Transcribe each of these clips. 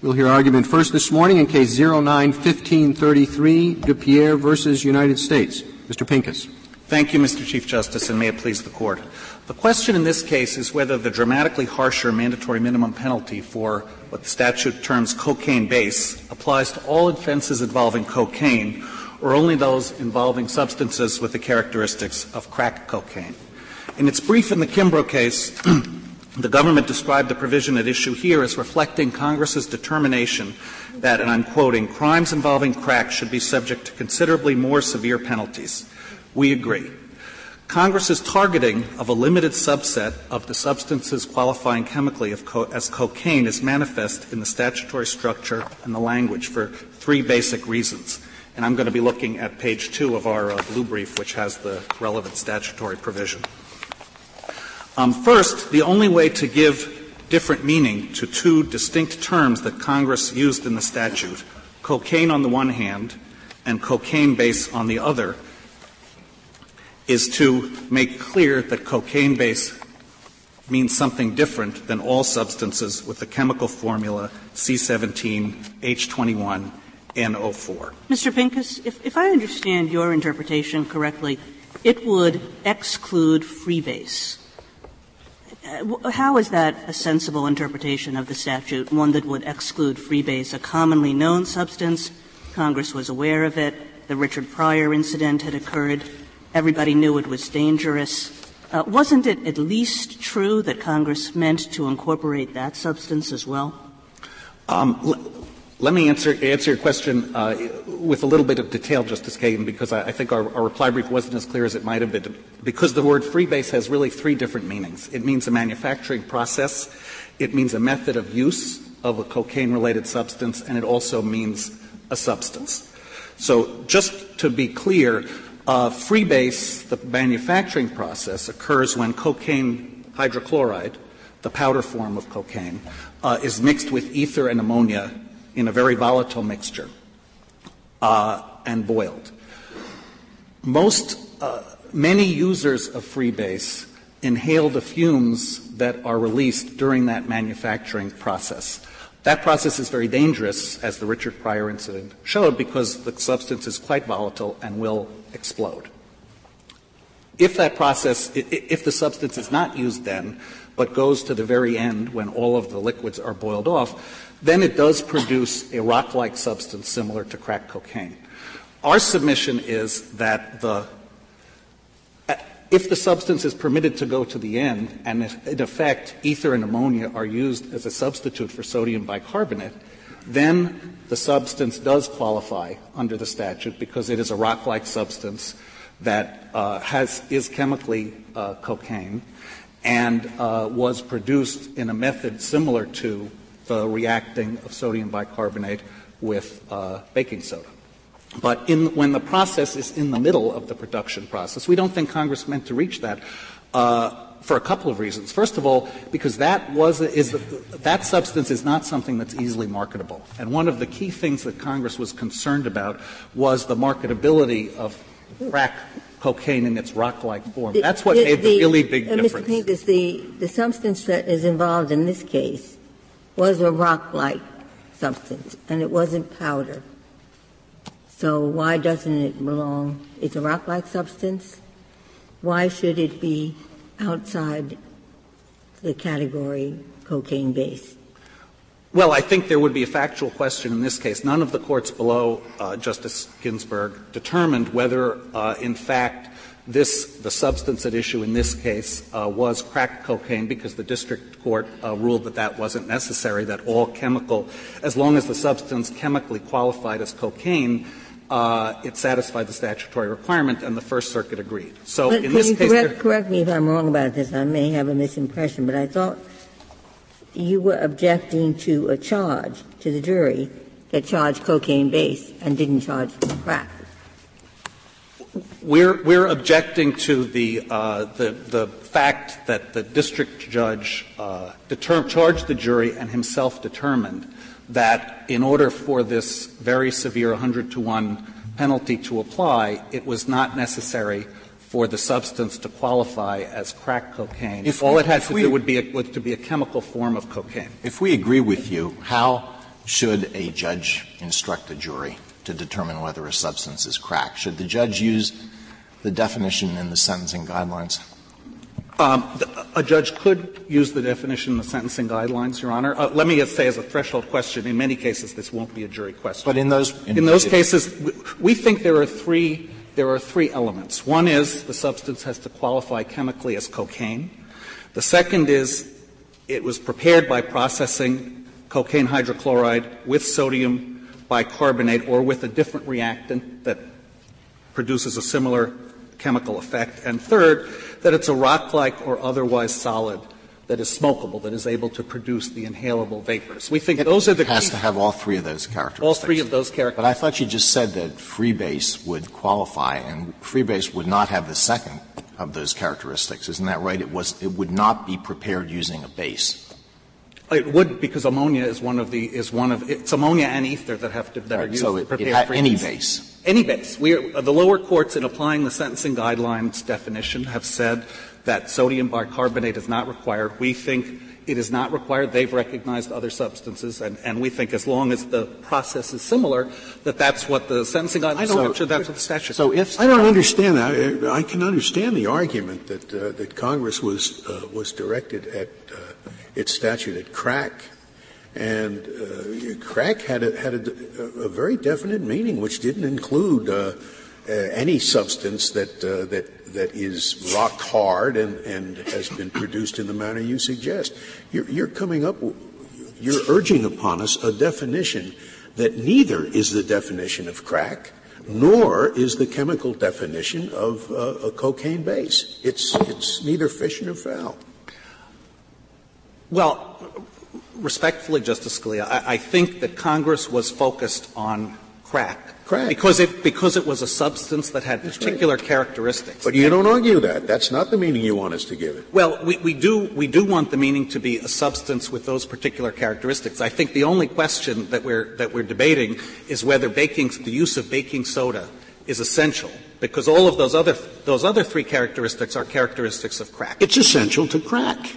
We'll hear argument first this morning in case 091533, DePierre versus United States. Mr. Pincus. Thank you, Mr. Chief Justice, and may it please the Court. The question in this case is whether the dramatically harsher mandatory minimum penalty for what the statute terms cocaine base applies to all offenses involving cocaine or only those involving substances with the characteristics of crack cocaine. In its brief in the Kimbrough case, the government described the provision at issue here as reflecting Congress's determination that, and I'm quoting, crimes involving crack should be subject to considerably more severe penalties. We agree. Congress's targeting of a limited subset of the substances qualifying chemically co- as cocaine is manifest in the statutory structure and the language for three basic reasons. And I'm going to be looking at page two of our uh, blue brief, which has the relevant statutory provision. Um, first, the only way to give different meaning to two distinct terms that Congress used in the statute, cocaine on the one hand and cocaine base on the other, is to make clear that cocaine base means something different than all substances with the chemical formula C17H21 NO4. Mr. Pincus, if, if I understand your interpretation correctly, it would exclude freebase. Uh, how is that a sensible interpretation of the statute, one that would exclude freebase, a commonly known substance? Congress was aware of it. The Richard Pryor incident had occurred. Everybody knew it was dangerous. Uh, wasn't it at least true that Congress meant to incorporate that substance as well? Um, let me answer, answer your question uh, with a little bit of detail, Justice Kagan, because I, I think our, our, reply brief wasn't as clear as it might have been. Because the word freebase has really three different meanings. It means a manufacturing process, it means a method of use of a cocaine-related substance, and it also means a substance. So just to be clear, uh, freebase, the manufacturing process, occurs when cocaine hydrochloride, the powder form of cocaine, uh, is mixed with ether and ammonia in a very volatile mixture uh, and boiled. Most, uh, many users of freebase inhale the fumes that are released during that manufacturing process. That process is very dangerous, as the Richard Pryor incident showed, because the substance is quite volatile and will explode. If that process, if the substance is not used then, but goes to the very end when all of the liquids are boiled off, then it does produce a rock-like substance similar to crack cocaine. Our submission is that the if the substance is permitted to go to the end, and in effect ether and ammonia are used as a substitute for sodium bicarbonate, then the substance does qualify under the statute because it is a rock-like substance that uh, has is chemically uh, cocaine and uh, was produced in a method similar to the reacting of sodium bicarbonate with uh, baking soda. But in, when the process is in the middle of the production process, we don't think Congress meant to reach that uh, for a couple of reasons. First of all, because that was is that substance is not something that's easily marketable, and one of the key things that Congress was concerned about was the marketability of crack cocaine in its rock-like form. The, That's what the, made the, the really big uh, difference. Mr. Pincus, the, the substance that is involved in this case was a rock-like substance, and it wasn't powder. So why doesn't it belong? It's a rock-like substance. Why should it be outside the category cocaine base? Well, I think there would be a factual question in this case. None of the courts below uh, Justice Ginsburg determined whether, uh, in fact, this, the substance at issue in this case uh, was crack cocaine because the district court uh, ruled that that wasn't necessary, that all chemical, as long as the substance chemically qualified as cocaine, uh, it satisfied the statutory requirement, and the First Circuit agreed. So but in this case, correct, correct me if I'm wrong about this. I may have a misimpression, but I thought you were objecting to a charge to the jury that charged cocaine base and didn't charge crack. We're, we're objecting to the, uh, the, the fact that the district judge uh, charged the jury and himself determined that in order for this very severe 100 to 1 penalty to apply, it was not necessary for the substance to qualify as crack cocaine. If all it had to do would be a, was to be a chemical form of cocaine. If we agree with you, how should a judge instruct a jury to determine whether a substance is crack? Should the judge use the definition in the sentencing guidelines? Um, a judge could use the definition in the sentencing guidelines, Your Honor. Uh, let me just say as a threshold question, in many cases this won't be a jury question. But in those in, in those cases, we think there are three there are three elements. One is the substance has to qualify chemically as cocaine. The second is it was prepared by processing cocaine hydrochloride with sodium bicarbonate or with a different reactant that produces a similar chemical effect. And third, that it's a rock-like or otherwise solid that is smokable, that is able to produce the inhalable vapors. We think it those are the has key. to have all three of those characteristics. All three of those characteristics. But I thought you just said that freebase would qualify, and freebase would not have the second of those characteristics. Isn't that right? It was it would not be prepared using a base. It would because ammonia is one of the is one of it's ammonia and ether that have to that are used so it, to prepare it any base. Any base. We are, the lower courts, in applying the sentencing guidelines definition, have said that sodium bicarbonate is not required. We think it is not required. They've recognized other substances, and, and we think as long as the process is similar, that that's what the sentencing guidelines so, capture. That's what the statute. So if I don't understand that, I can understand the argument that uh, that Congress was uh, was directed at uh, its statute at crack and uh, crack had a, had a, a, very definite meaning, which didn't include uh, uh, any substance that uh, that that is rock hard and, and has been produced in the manner you suggest. You're, you're coming up, you're urging upon us a definition that neither is the definition of crack, nor is the chemical definition of uh, a cocaine base. It's it's neither fish nor fowl. Well, respectfully, Justice Scalia, I, I think that Congress was focused on crack. Crack. Because it, because it was a substance that had particular right. characteristics. But you don't argue that. That's not the meaning you want us to give it. Well, we, we, do, we do want the meaning to be a substance with those particular characteristics. I think the only question that we're, that we're debating is whether baking, the use of baking soda is essential because all of those other, those other three characteristics are characteristics of crack. It's essential to crack.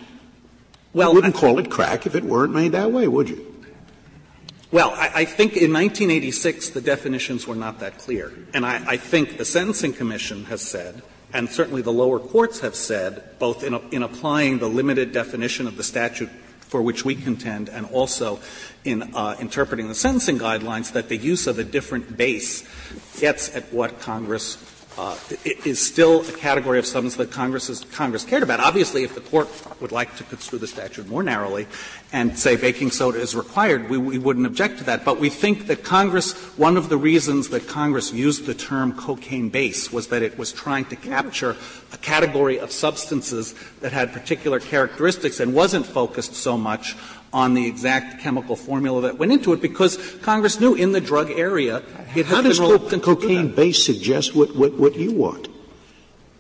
Well, you wouldn't call it crack if it weren't made that way, would you? Well, I, I, think in 1986 the definitions were not that clear, and I, I, think the Sentencing Commission has said, and certainly the lower courts have said, both in, in applying the limited definition of the statute for which we contend, and also in uh, interpreting the sentencing guidelines, that the use of a different base gets at what Congress uh, is still a category of substance that Congress, is, Congress cared about. Obviously, if the court would like to construe the statute more narrowly and say baking soda is required, we, we wouldn't object to that. But we think that Congress, one of the reasons that Congress used the term cocaine base was that it was trying to capture a category of substances that had particular characteristics and wasn't focused so much on the exact chemical formula that went into it because Congress knew in the drug area it How does co- cocaine base suggest what, what, what you want?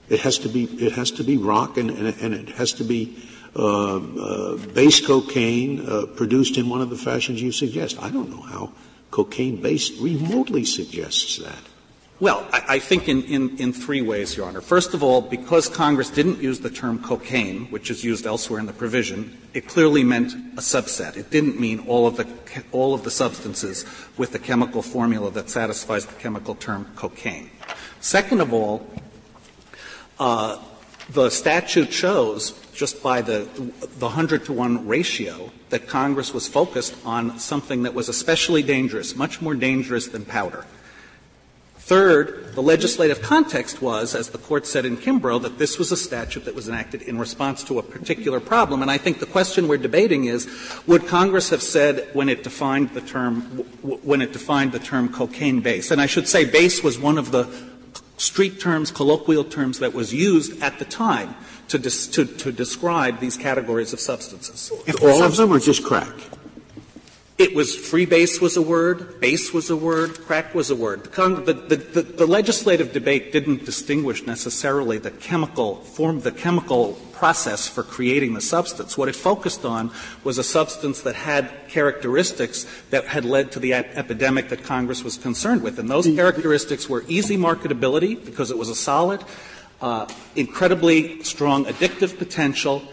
It has to be it has to be rock and, and, and it has to be uh, uh, base cocaine uh, produced in one of the fashions you suggest. I don't know how cocaine base remotely suggests that. Well, I, think in, in, in, three ways, Your Honor. First of all, because Congress didn't use the term cocaine, which is used elsewhere in the provision, it clearly meant a subset. It didn't mean all of the, all of the substances with the chemical formula that satisfies the chemical term cocaine. Second of all, uh, the statute shows, just by the, the 100 to 1 ratio, that Congress was focused on something that was especially dangerous, much more dangerous than powder. Third, the legislative context was, as the court said in Kimbrough, that this was a statute that was enacted in response to a particular problem. And I think the question we're debating is, would Congress have said when it defined the term, when it defined the term cocaine base? And I should say base was one of the street terms, colloquial terms that was used at the time to, dis, to, to describe these categories of substances. If All of them or just crack? It was free base was a word, base was a word, crack was a word. The, the, the, the, legislative debate didn't distinguish necessarily the chemical form, the chemical process for creating the substance. What it focused on was a substance that had characteristics that had led to the ep- epidemic that Congress was concerned with. And those characteristics were easy marketability because it was a solid, uh, incredibly strong addictive potential,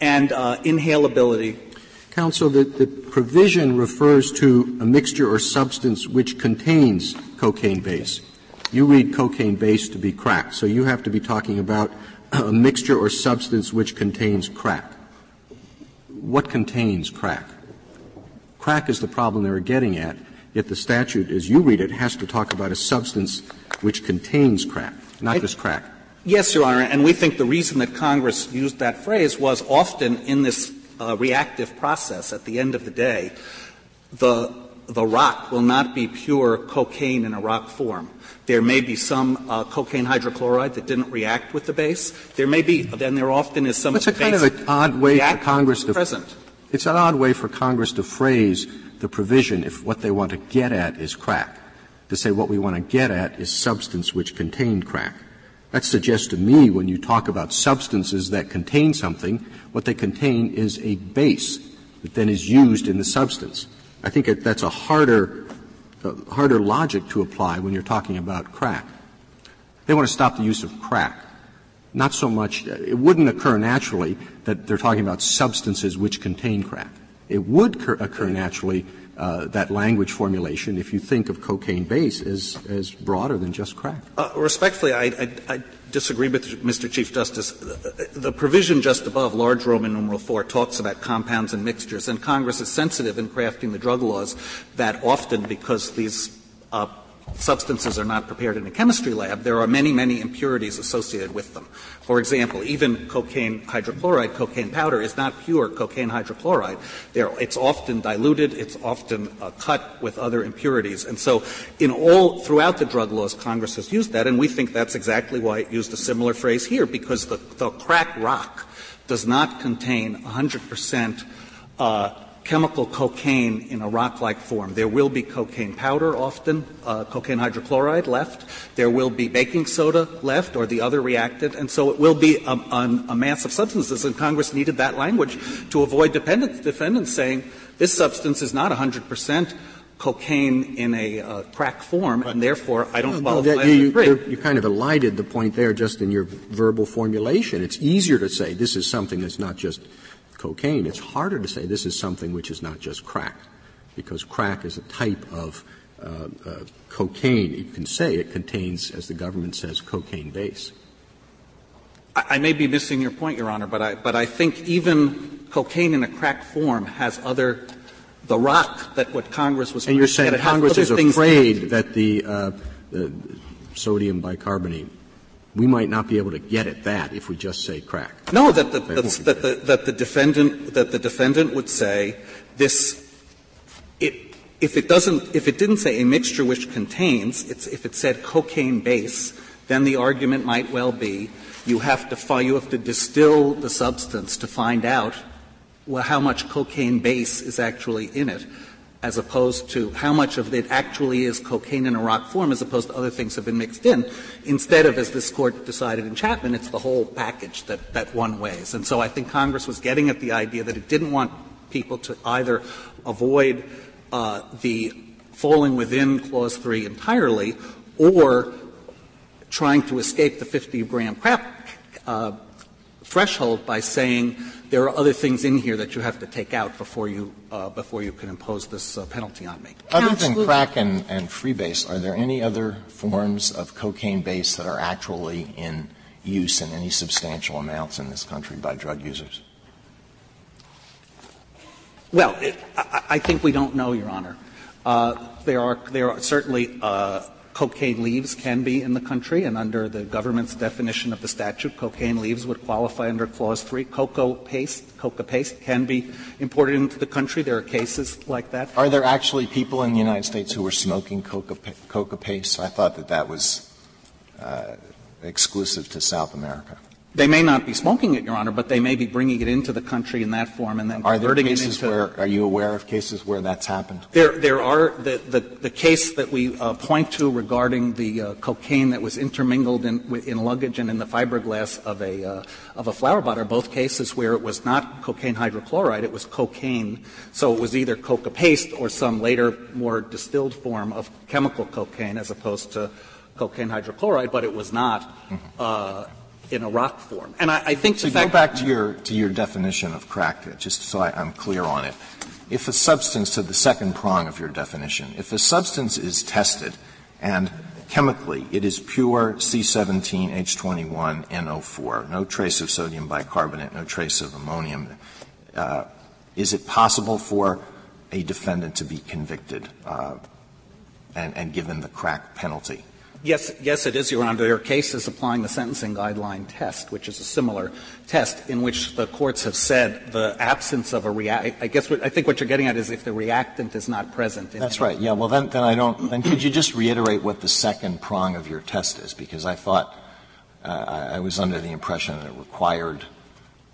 and uh, inhalability Counsel, the, the provision refers to a mixture or substance which contains cocaine base. You read cocaine base to be crack, so you have to be talking about a mixture or substance which contains crack. What contains crack? Crack is the problem they were getting at, yet the statute, as you read it, has to talk about a substance which contains crack, not just crack. Yes, Your Honor, and we think the reason that Congress used that phrase was often in this uh, reactive process at the end of the day, the, the rock will not be pure cocaine in a rock form. There may be some uh, cocaine hydrochloride that didn't react with the base. There may be, then there often is some. It's a kind of an odd way for Congress to present. It's an odd way for Congress to phrase the provision if what they want to get at is crack. To say what we want to get at is substance which contained crack. That suggests to me when you talk about substances that contain something, what they contain is a base that then is used in the substance. I think that's a harder, harder logic to apply when you're talking about crack. They want to stop the use of crack. Not so much, it wouldn't occur naturally that they're talking about substances which contain crack. It would occur naturally uh, that language formulation if you think of cocaine base as, as broader than just crack. Uh, respectfully, I, I, I, disagree with Mr. Chief Justice. The, the provision just above, large Roman numeral 4, talks about compounds and mixtures, and Congress is sensitive in crafting the drug laws that often, because these uh, substances are not prepared in a chemistry lab, there are many, many impurities associated with them. For example, even cocaine hydrochloride, cocaine powder, is not pure cocaine hydrochloride. There, it's often diluted, it's often uh, cut with other impurities. And so, in all, throughout the drug laws, Congress has used that, and we think that's exactly why it used a similar phrase here, because the, the crack rock does not contain 100 percent uh, chemical cocaine in a rock-like form. There will be cocaine powder often, uh, cocaine hydrochloride left. There will be baking soda left or the other reactant. And so it will be a, a, a mass of substances. And Congress needed that language to avoid defendants saying this substance is not 100 percent cocaine in a uh, crack form, and therefore I don't well, qualify you, you, you, kind of elided the point there just in your verbal formulation. It's easier to say this is something that's not just cocaine, it's harder to say this is something which is not just crack, because crack is a type of uh, uh, cocaine. You can say it contains, as the government says, cocaine base. I, I may be missing your point, Your Honor, but I, but I think even cocaine in a crack form has other the rock that what Congress was. And you're saying Congress is afraid that the, uh, the, sodium bicarbonate we might not be able to get at that if we just say crack. No, that the, that the, that the defendant that the defendant would say this. It, if it doesn't, if it didn't say a mixture which contains, if it said cocaine base, then the argument might well be you have to fi- you have to distill the substance to find out well, how much cocaine base is actually in it as opposed to how much of it actually is cocaine in a rock form as opposed to other things have been mixed in. Instead of, as this court decided in Chapman, it's the whole package that, that one weighs. And so I think Congress was getting at the idea that it didn't want people to either avoid uh, the falling within Clause 3 entirely or trying to escape the 50 gram crack uh, threshold by saying there are other things in here that you have to take out before you uh, before you can impose this uh, penalty on me. Other than crack and, and freebase, are there any other forms of cocaine base that are actually in use in any substantial amounts in this country by drug users? Well, it, I, I, think we don't know, Your Honor. Uh, there are there are certainly uh, cocaine leaves can be in the country, and under the government's definition of the statute, cocaine leaves would qualify under Clause 3. Cocoa paste, coca paste can be imported into the country. There are cases like that. Are there actually people in the United States who are smoking coca, coca paste? I thought that that was uh, exclusive to South America. They may not be smoking it, Your Honor, but they may be bringing it into the country in that form and then are converting there cases it into. Where, are you aware of cases where that's happened? There, there are the, the, the case that we uh, point to regarding the uh, cocaine that was intermingled in, in, luggage and in the fiberglass of a uh, of a flower pot are both cases where it was not cocaine hydrochloride, it was cocaine. So it was either coca paste or some later more distilled form of chemical cocaine as opposed to cocaine hydrochloride, but it was not. Mm-hmm in a rock form. And I, I think so the fact go back to your to your definition of crack, just so I, I'm clear on it. If a substance, to the second prong of your definition, if a substance is tested and chemically it is pure C17H21 NO4, no trace of sodium bicarbonate, no trace of ammonium, uh, is it possible for a defendant to be convicted uh, and, and given the crack penalty? Yes, yes, it is, Your Honor. There are cases applying the sentencing guideline test, which is a similar test, in which the courts have said the absence of a react. I guess what, I think what you're getting at is if the reactant is not present. That's right. Yeah. Well, then, then I don't. Then could you just reiterate what the second prong of your test is? Because I thought uh, I, was under the impression that it required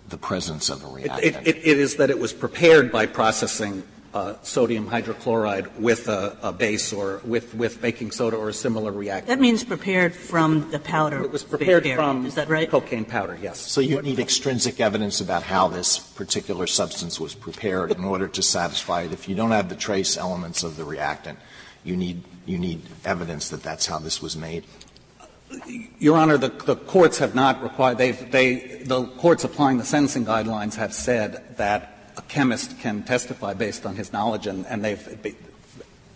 the presence of a reactant. It, it, it is that it was prepared by processing uh, sodium hydrochloride with a, a, base or with, with baking soda or a similar reactant. That means prepared from the powder. It was prepared from is that right? Cocaine powder, yes. So you need extrinsic evidence about how this particular substance was prepared in order to satisfy it. If you don't have the trace elements of the reactant, you need you need evidence that that's how this was made. Your Honor, the, the courts have not required. They've, they the courts applying the sentencing guidelines have said that a chemist can testify based on his knowledge, and, and they've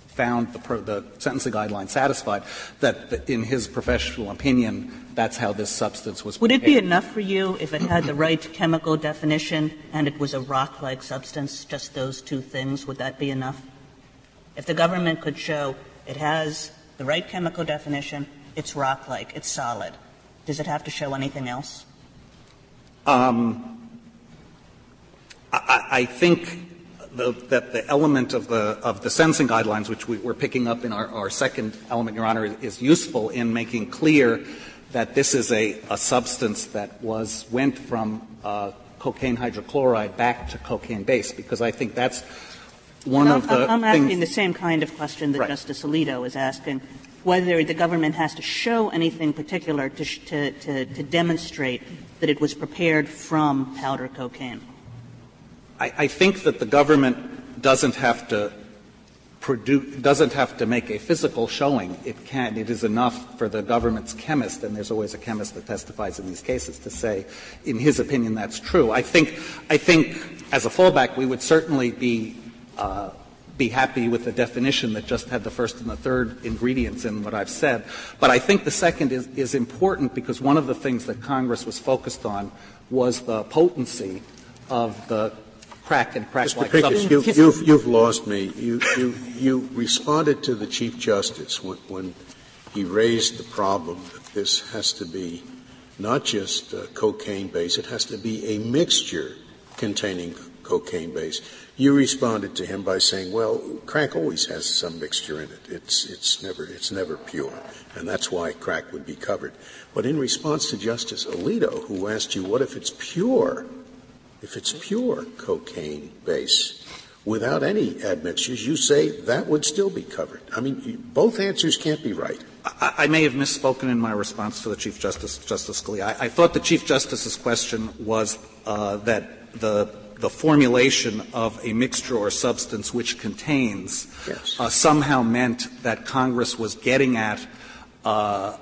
found the, the, sentencing guideline satisfied that in his professional opinion, that's how this substance was. Would it be enough for you if it had the right chemical definition and it was a rock-like substance? Just those two things, would that be enough? If the government could show it has the right chemical definition, it's rock-like, it's solid, does it have to show anything else? Um, I, I think the, that the element of the, of the sentencing guidelines, which we, are picking up in our, our, second element, Your Honor, is, is, useful in making clear that this is a, a substance that was went from uh, cocaine hydrochloride back to cocaine base, because I think that's one of the. I'm asking the same kind of question that right. Justice Alito is asking whether the government has to show anything particular to, to, to, to demonstrate that it was prepared from powder cocaine. I, think that the government doesn't have to produce, doesn't have to make a physical showing. It can. It is enough for the government's chemist, and there's always a chemist that testifies in these cases, to say, in his opinion, that's true. I think, I think as a fallback, we would certainly be uh, be happy with the definition that just had the first and the third ingredients in what I've said. But I think the second is, is important because one of the things that Congress was focused on was the potency of the crack and crack-like substance. You, have you've, you've lost me. You, you, you responded to the Chief Justice when, when he raised the problem that this has to be not just uh, cocaine base, it has to be a mixture containing cocaine base. You responded to him by saying, "Well, crack always has some mixture in it. It's it's never it's never pure, and that's why crack would be covered." But in response to Justice Alito, who asked you, "What if it's pure?" If it's pure cocaine base without any admixtures, you say that would still be covered. I mean, both answers can't be right. I, I may have misspoken in my response to the Chief Justice, Justice Scalia. I, I thought the Chief Justice's question was uh, that the the formulation of a mixture or substance which contains yes. uh, somehow meant that Congress was getting at uh,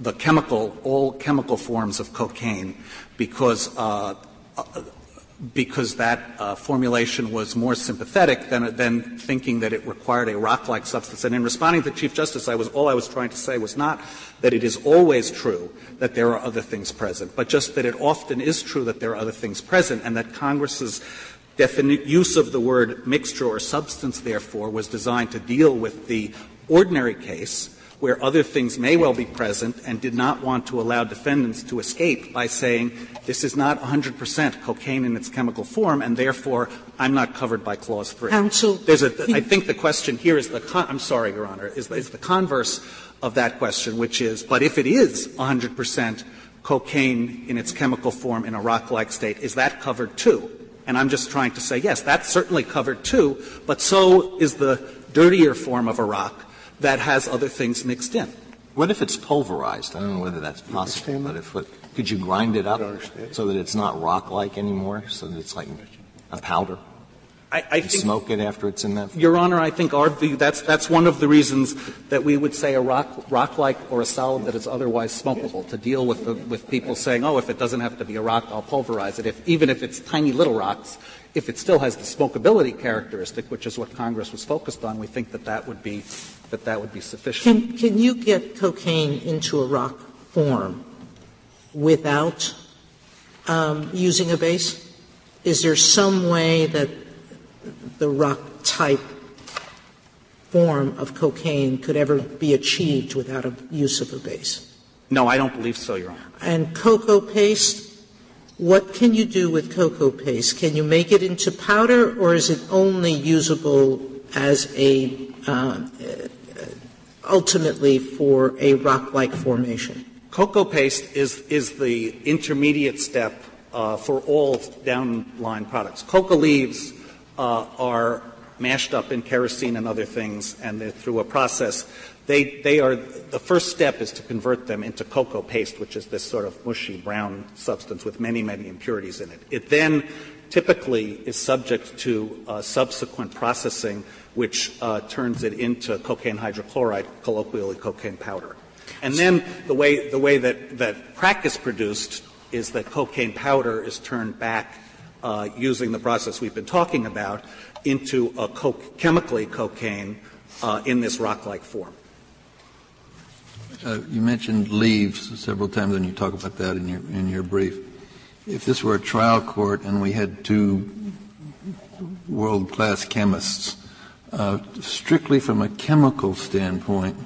the chemical, all chemical forms of cocaine, because uh, because that uh, formulation was more sympathetic than, than thinking that it required a rock-like substance. And in responding to Chief Justice, I was, all I was trying to say was not that it is always true that there are other things present, but just that it often is true that there are other things present and that Congress's definite use of the word mixture or substance, therefore, was designed to deal with the ordinary case where other things may well be present and did not want to allow defendants to escape by saying this is not 100 percent cocaine in its chemical form, and therefore I'm not covered by Clause 3. Counsel, There's a, I think the question here is the con- I'm sorry, Your Honor, is, is the converse of that question, which is, but if it is 100 percent cocaine in its chemical form in a rock-like state, is that covered too? And I'm just trying to say, yes, that's certainly covered too, but so is the dirtier form of a rock that has other things mixed in. What if it's pulverized? I don't know whether that's possible, but if it, could you grind it up so that it's not rock-like anymore, so that it's like a powder? I, I You think, smoke it after it's in that form? Your Honor, I think our view, that's, that's one of the reasons that we would say a rock, rock-like or a solid that is otherwise smokable, to deal with, the, with people saying, oh, if it doesn't have to be a rock, I'll pulverize it. If, even if it's tiny little rocks, if it still has the smokability characteristic, which is what Congress was focused on, we think that that would be, that that would be sufficient. Can, can you get cocaine into a rock form without um, using a base? Is there some way that the rock type form of cocaine could ever be achieved without a use of a base? No, I don't believe so, Your Honor. And cocoa paste, what can you do with cocoa paste? Can you make it into powder, or is it only usable as a uh, ultimately for a rock-like formation? Cocoa paste is, is the intermediate step uh, for all downline products. Coca leaves uh, are mashed up in kerosene and other things, and through a process, they, they are the first step is to convert them into cocoa paste, which is this sort of mushy brown substance with many, many impurities in it. It then typically is subject to uh, subsequent processing, which uh, turns it into cocaine hydrochloride, colloquially cocaine powder. And then the way, the way that, that crack is produced is that cocaine powder is turned back uh, using the process we've been talking about into a co- chemically cocaine uh, in this rock-like form. Uh, you mentioned leaves several times, and you talk about that in your in your brief. If this were a trial court and we had two world-class chemists, uh, strictly from a chemical standpoint,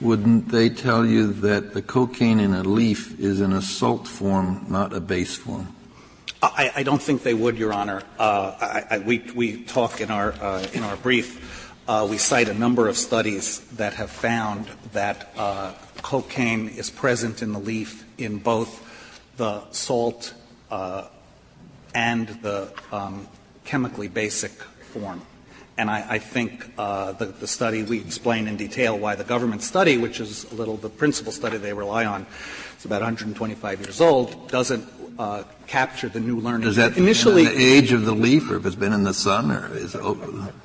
wouldn't they tell you that the cocaine in a leaf is in a salt form, not a base form? I, don't think they would, Your Honor. Uh, we, talk in our, uh, brief, uh, we cite a number of studies that have found that cocaine is present in the leaf in both the salt and the um, chemically basic form. And I, think the, the, study we explain in detail why the government study, which is a little the principal study they rely on, it's about 125 years old, doesn't uh, capture the new learning. Does that initially the age of the leaf, or if it's been in the sun, or is it?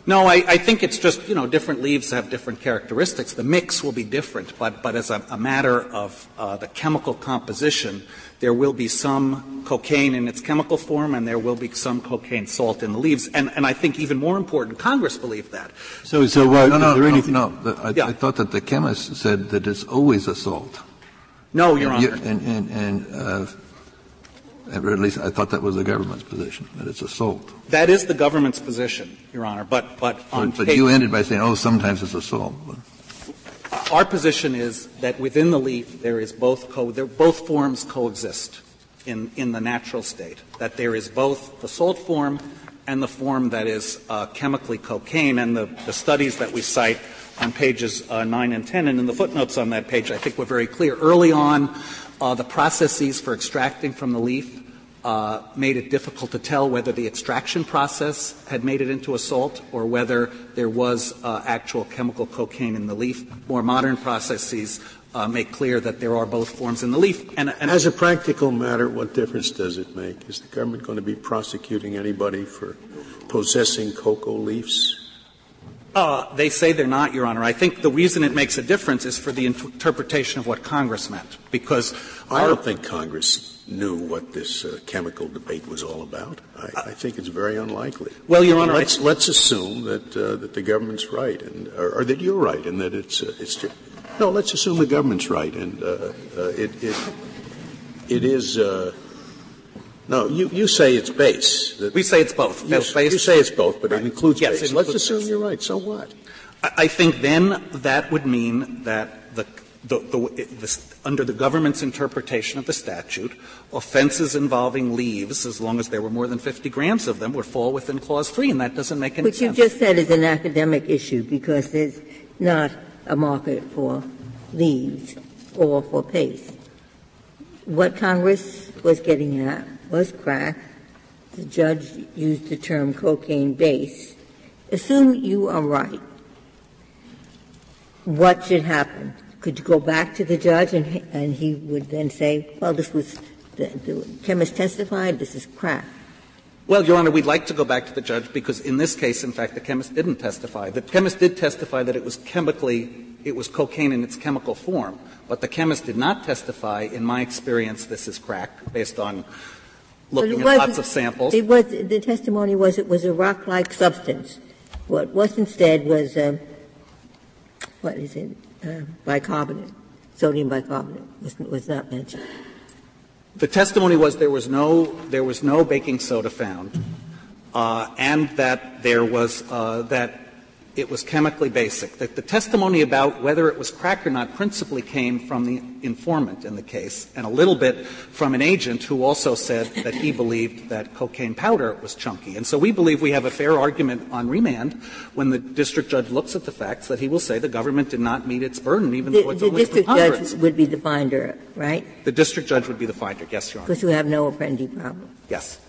No, I, I, think it's just you know different leaves have different characteristics. The mix will be different, but but as a, a matter of uh, the chemical composition, there will be some cocaine in its chemical form, and there will be some cocaine salt in the leaves. And, and I think even more important, Congress believed that. So, so what, no, no, no, no. The, I, yeah. I, thought that the chemist said that it's always a salt. No, Your and, Honor. And, and, and uh, or at least I thought that was the government's position, that it's a salt. That is the government's position, Your Honor. But, but on But, but you ended by saying, oh, sometimes it's a salt. Our position is that within the leaf there is both co- there, both forms coexist in, in the natural state. That there is both the salt form and the form that is uh, chemically cocaine. And the, the, studies that we cite on pages uh, 9 and 10 and in the footnotes on that page, I think were very clear. Early on, uh, the processes for extracting from the leaf made it difficult to tell whether the extraction process had made it into a salt or whether there was uh, actual chemical cocaine in the leaf. More modern processes uh, make clear that there are both forms in the leaf. And, and As a practical matter, what difference does it make? Is the government going to be prosecuting anybody for possessing cocoa leaves? Uh, they say they're not, Your Honor. I think the reason it makes a difference is for the interpretation of what Congress meant. Because I don't think Congress knew what this uh, chemical debate was all about. I, I, think it's very unlikely. Well, Your Honor, let's, let's assume that uh, that the government's right, and or, or, that you're right, and that it's uh, it's just, no. Let's assume the government's right, and uh, uh, it it it is. Uh, no, you, you say it's base. we say it's both. You, you say it's both, but right. it includes yes, base. It Let's assume base. you're right. So what? I, I think then that would mean that the the, the, the, under the government's interpretation of the statute, offenses involving leaves, as long as there were more than 50 grams of them, would fall within Clause 3, and that doesn't make any sense. you just said is an academic issue because there's not a market for leaves or for paste. What Congress was getting at was crack. The judge used the term cocaine base. Assume you are right. What should happen? Could you go back to the judge and, and he would then say, well, this was, the, the chemist testified, this is crack. Well, Your Honor, we'd like to go back to the judge because in this case, in fact, the chemist didn't testify. The chemist did testify that it was chemically, it was cocaine in its chemical form, but the chemist did not testify, in my experience, this is crack, based on looking at lots of samples. It was, the testimony was it was a rock-like substance. What was instead was, uh, what is it, bicarbonate, sodium bicarbonate was, not mentioned. The testimony was there was no, there was no baking soda found, uh, and that there was, uh, that it was chemically basic. The, the testimony about whether it was crack or not principally came from the informant in the case, and a little bit from an agent who also said that he believed that cocaine powder was chunky. And so we believe we have a fair argument on remand when the district judge looks at the facts that he will say the government did not meet its burden, even the, though it's the only district judge would be the finder, right? The district judge would be the finder, yes, Your Honor. Because you have no Apprendi problem. Yes.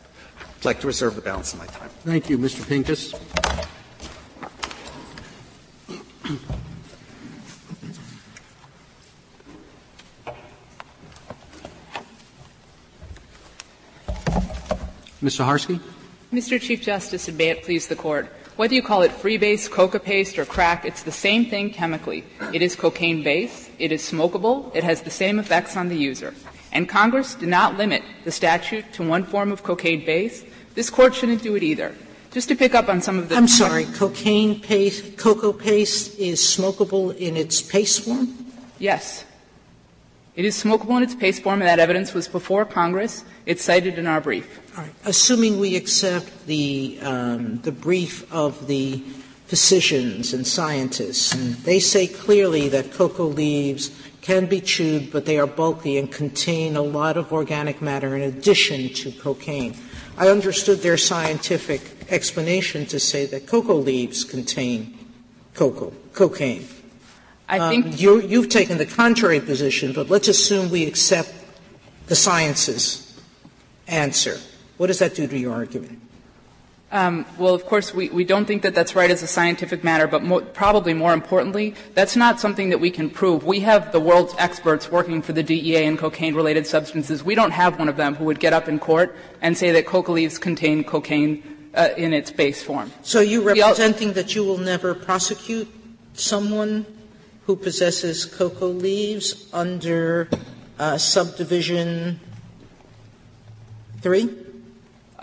I'd like to reserve the balance of my time. Thank you, Mr. Pincus. Ms. Saharsky. Mr. Chief Justice, and may it please the Court. Whether you call it freebase, coca paste, or crack, it's the same thing chemically. It is cocaine base, it is smokable, it has the same effects on the user. And Congress did not limit the statute to one form of cocaine base. This Court shouldn't do it either. Just to pick up on some of the. I'm sorry, cocaine paste, cocoa paste is smokable in its paste form? Yes. It is smokable in its paste form, and that evidence was before Congress. It's cited in our brief. All right. Assuming we accept the, um, the brief of the physicians and scientists, and they say clearly that cocoa leaves can be chewed, but they are bulky and contain a lot of organic matter in addition to cocaine. I understood their scientific explanation to say that cocoa leaves contain cocoa, cocaine. I um, think you, you've taken the contrary position, but let's assume we accept the science's answer. What does that do to your argument? Um, well, of course, we, we don't think that that's right as a scientific matter, but mo- probably more importantly, that's not something that we can prove. We have the world's experts working for the DEA and cocaine related substances. We don't have one of them who would get up in court and say that coca leaves contain cocaine uh, in its base form. So you're representing that you will never prosecute someone who possesses cocoa leaves under uh, subdivision 3?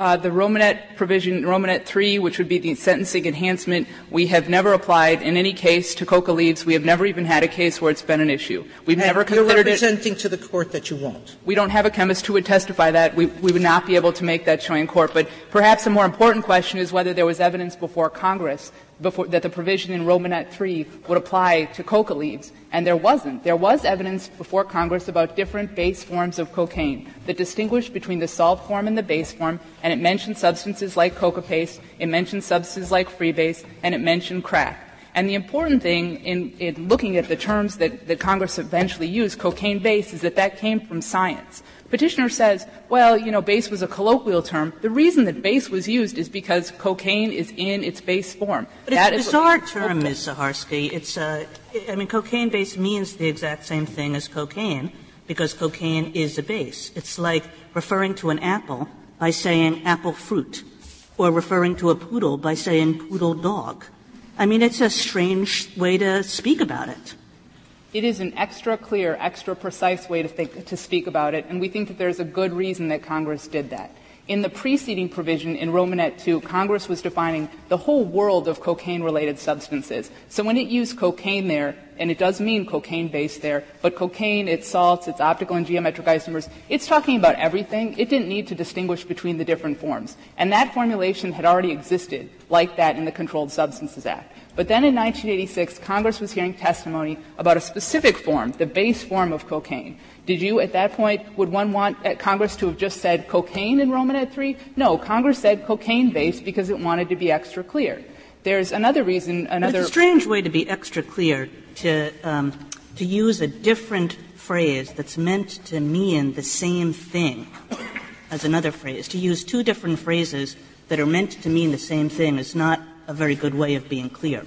Uh, the Romanette provision, Romanette 3, which would be the sentencing enhancement, we have never applied in any case to coca leaves. We have never even had a case where it's been an issue. We've and never considered you're representing it, to the court that you won't. We don't have a chemist who would testify that. We, we would not be able to make that showing court. But perhaps a more important question is whether there was evidence before Congress before, that the provision in Romanette 3 would apply to coca leaves, and there wasn't. There was evidence before Congress about different base forms of cocaine that distinguished between the salt form and the base form, and it mentioned substances like coca paste, it mentioned substances like freebase, and it mentioned crack. And the important thing in, in looking at the terms that, that Congress eventually used, cocaine base, is that that came from science. Petitioner says, well, you know, base was a colloquial term. The reason that base was used is because cocaine is in its base form. But that it's a bizarre term, Ms. Saharsky. It's, uh, I mean, cocaine base means the exact same thing as cocaine because cocaine is a base. It's like referring to an apple by saying apple fruit or referring to a poodle by saying poodle dog. I mean, it's a strange way to speak about it. It is an extra clear, extra precise way to, think, to speak about it, and we think that there's a good reason that Congress did that. In the preceding provision in Romanette 2, Congress was defining the whole world of cocaine related substances. So when it used cocaine there, and it does mean cocaine based there, but cocaine, its salts, its optical and geometric isomers, it's talking about everything. It didn't need to distinguish between the different forms. And that formulation had already existed like that in the Controlled Substances Act. But then in 1986, Congress was hearing testimony about a specific form, the base form of cocaine. Did you, at that point, would one want uh, Congress to have just said cocaine in Romanette 3? No, Congress said cocaine base because it wanted to be extra clear. There's another reason, another. But it's a strange way to be extra clear to, um, to use a different phrase that's meant to mean the same thing as another phrase. To use two different phrases that are meant to mean the same thing is not a very good way of being clear.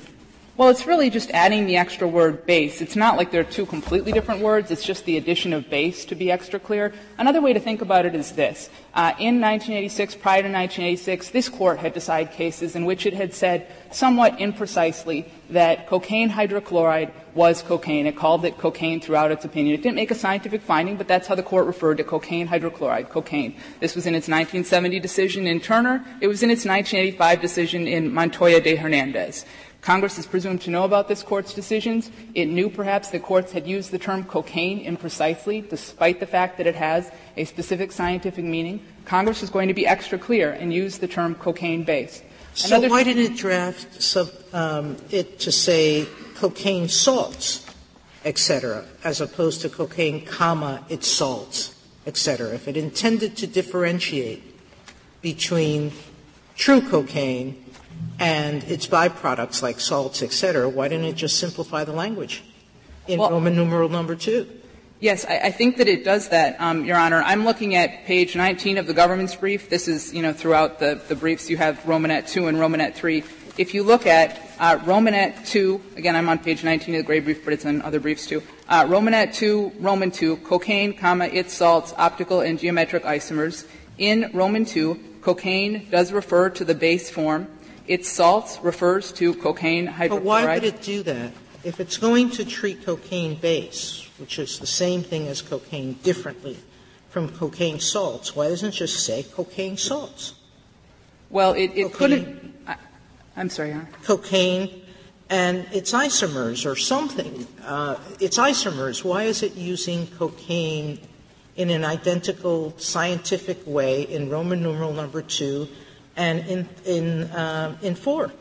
Well, it's really just adding the extra word base. It's not like they're two completely different words. It's just the addition of base to be extra clear. Another way to think about it is this. Uh, in 1986, prior to 1986, this court had decided cases in which it had said somewhat imprecisely that cocaine hydrochloride was cocaine. It called it cocaine throughout its opinion. It didn't make a scientific finding, but that's how the court referred to cocaine hydrochloride, cocaine. This was in its 1970 decision in Turner. It was in its 1985 decision in Montoya de Hernandez. Congress is presumed to know about this court's decisions. It knew perhaps that courts had used the term cocaine imprecisely, despite the fact that it has a specific scientific meaning. Congress is going to be extra clear and use the term cocaine base. So why didn't it draft sub, um, it to say cocaine salts, etc., as opposed to cocaine, comma, its salts, etc.? If it intended to differentiate between true cocaine and its byproducts like salts, et cetera, why didn't it just simplify the language in well, Roman numeral number two? Yes, I, I think that it does that, um, Your Honor. I'm looking at page 19 of the government's brief. This is, you know, throughout the, the briefs you have Romanette 2 and Romanette 3. If you look at uh, Romanette 2, again, I'm on page 19 of the gray brief, but it's in other briefs too. Uh, Romanette 2, Roman 2, cocaine, comma, its salts, optical and geometric isomers. In Roman 2, cocaine does refer to the base form. Its salts refers to cocaine hydrochloride. But why would it do that? If it's going to treat cocaine base, which is the same thing as cocaine differently from cocaine salts, why doesn't it just say cocaine salts? Well, it, it couldn't. I, am sorry, Your Honor. Cocaine and its isomers or something. Uh, its isomers. Why is it using cocaine in an identical scientific way in Roman numeral number two and in, in, uh, in 4.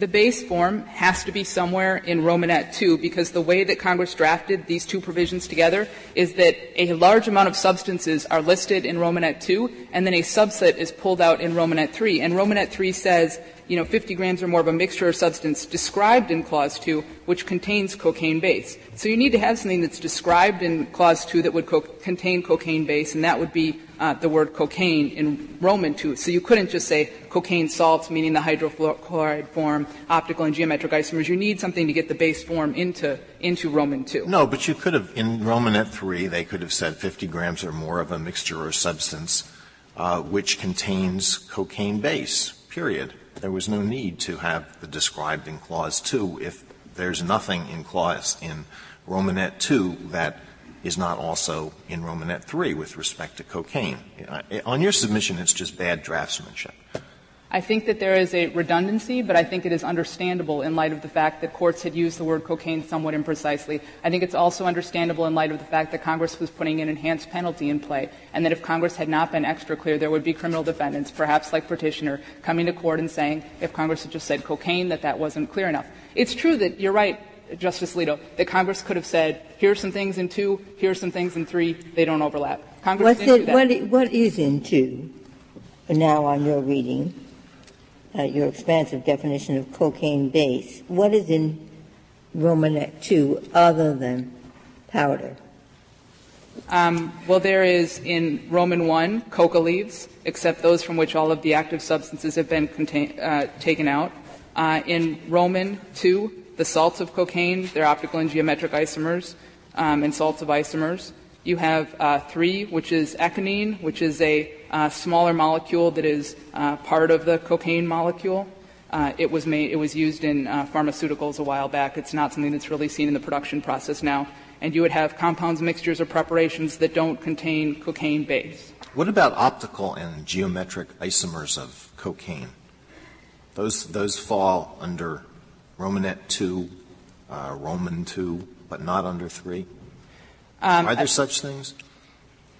The base form has to be somewhere in Romanette 2 because the way that Congress drafted these two provisions together is that a large amount of substances are listed in Romanette 2 and then a subset is pulled out in Romanette 3. And Romanette 3 says you know, 50 grams or more of a mixture or substance described in Clause 2, which contains cocaine base. So you need to have something that's described in Clause 2 that would co- contain cocaine base, and that would be uh, the word cocaine in Roman 2. So you couldn't just say cocaine salts, meaning the hydrochloride form, optical and geometric isomers. You need something to get the base form into, into Roman 2. No, but you could have, in Romanette 3, they could have said 50 grams or more of a mixture or substance uh, which contains cocaine base, period there was no need to have the described in Clause 2 if there's nothing in Clause in Romanette 2 that is not also in Romanette 3 with respect to cocaine. On your submission, it's just bad draftsmanship. I think that there is a redundancy, but I think it is understandable in light of the fact that courts had used the word cocaine somewhat imprecisely. I think it's also understandable in light of the fact that Congress was putting an enhanced penalty in play, and that if Congress had not been extra clear, there would be criminal defendants, perhaps like Petitioner, coming to court and saying, if Congress had just said cocaine, that that wasn't clear enough. It's true that you're right, Justice Alito, that Congress could have said, here are some things in two, here are some things in three, they don't overlap. Congress What's didn't it, do that. What, what is in two, now on your reading? uh, your expansive definition of cocaine base. What is in Romanette 2 other than powder? Um, well, there is in Roman 1 coca leaves, except those from which all of the active substances have been contain, uh, taken out. Uh, in Roman 2, the salts of cocaine, they're optical and geometric isomers, um, and salts of isomers. You have uh, 3, which is ecgonine, which is a uh, smaller molecule that is uh, part of the cocaine molecule. Uh, it was made, it was used in uh, pharmaceuticals a while back. It's not something that's really seen in the production process now. And you would have compounds, mixtures, or preparations that don't contain cocaine base. What about optical and geometric isomers of cocaine? Those those fall under Romanette two, uh, Roman two, but not under three. Um, Are there such things?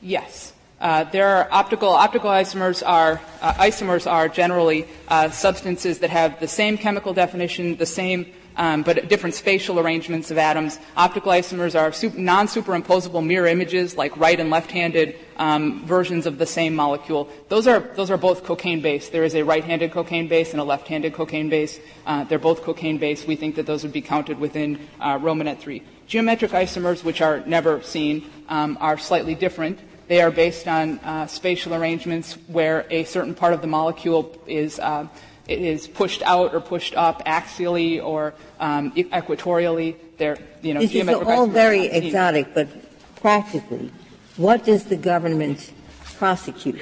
Yes. Uh, there are optical optical isomers are uh, isomers are generally uh, substances that have the same chemical definition, the same but different spatial arrangements of atoms. Optical isomers are super, non-superimposable mirror images, like right and left-handed um, versions of the same molecule. Those are those are both cocaine based. There is a right-handed cocaine base and a left-handed cocaine base. Uh, they're both cocaine based. We think that those would be counted within uh, Romanette 3. Geometric isomers, which are never seen, um, are slightly different. They are based on uh, spatial arrangements where a certain part of the molecule is, uh, is pushed out or pushed up axially or um, equatorially. They're, you know, this is all very exotic, but practically, what does the government prosecute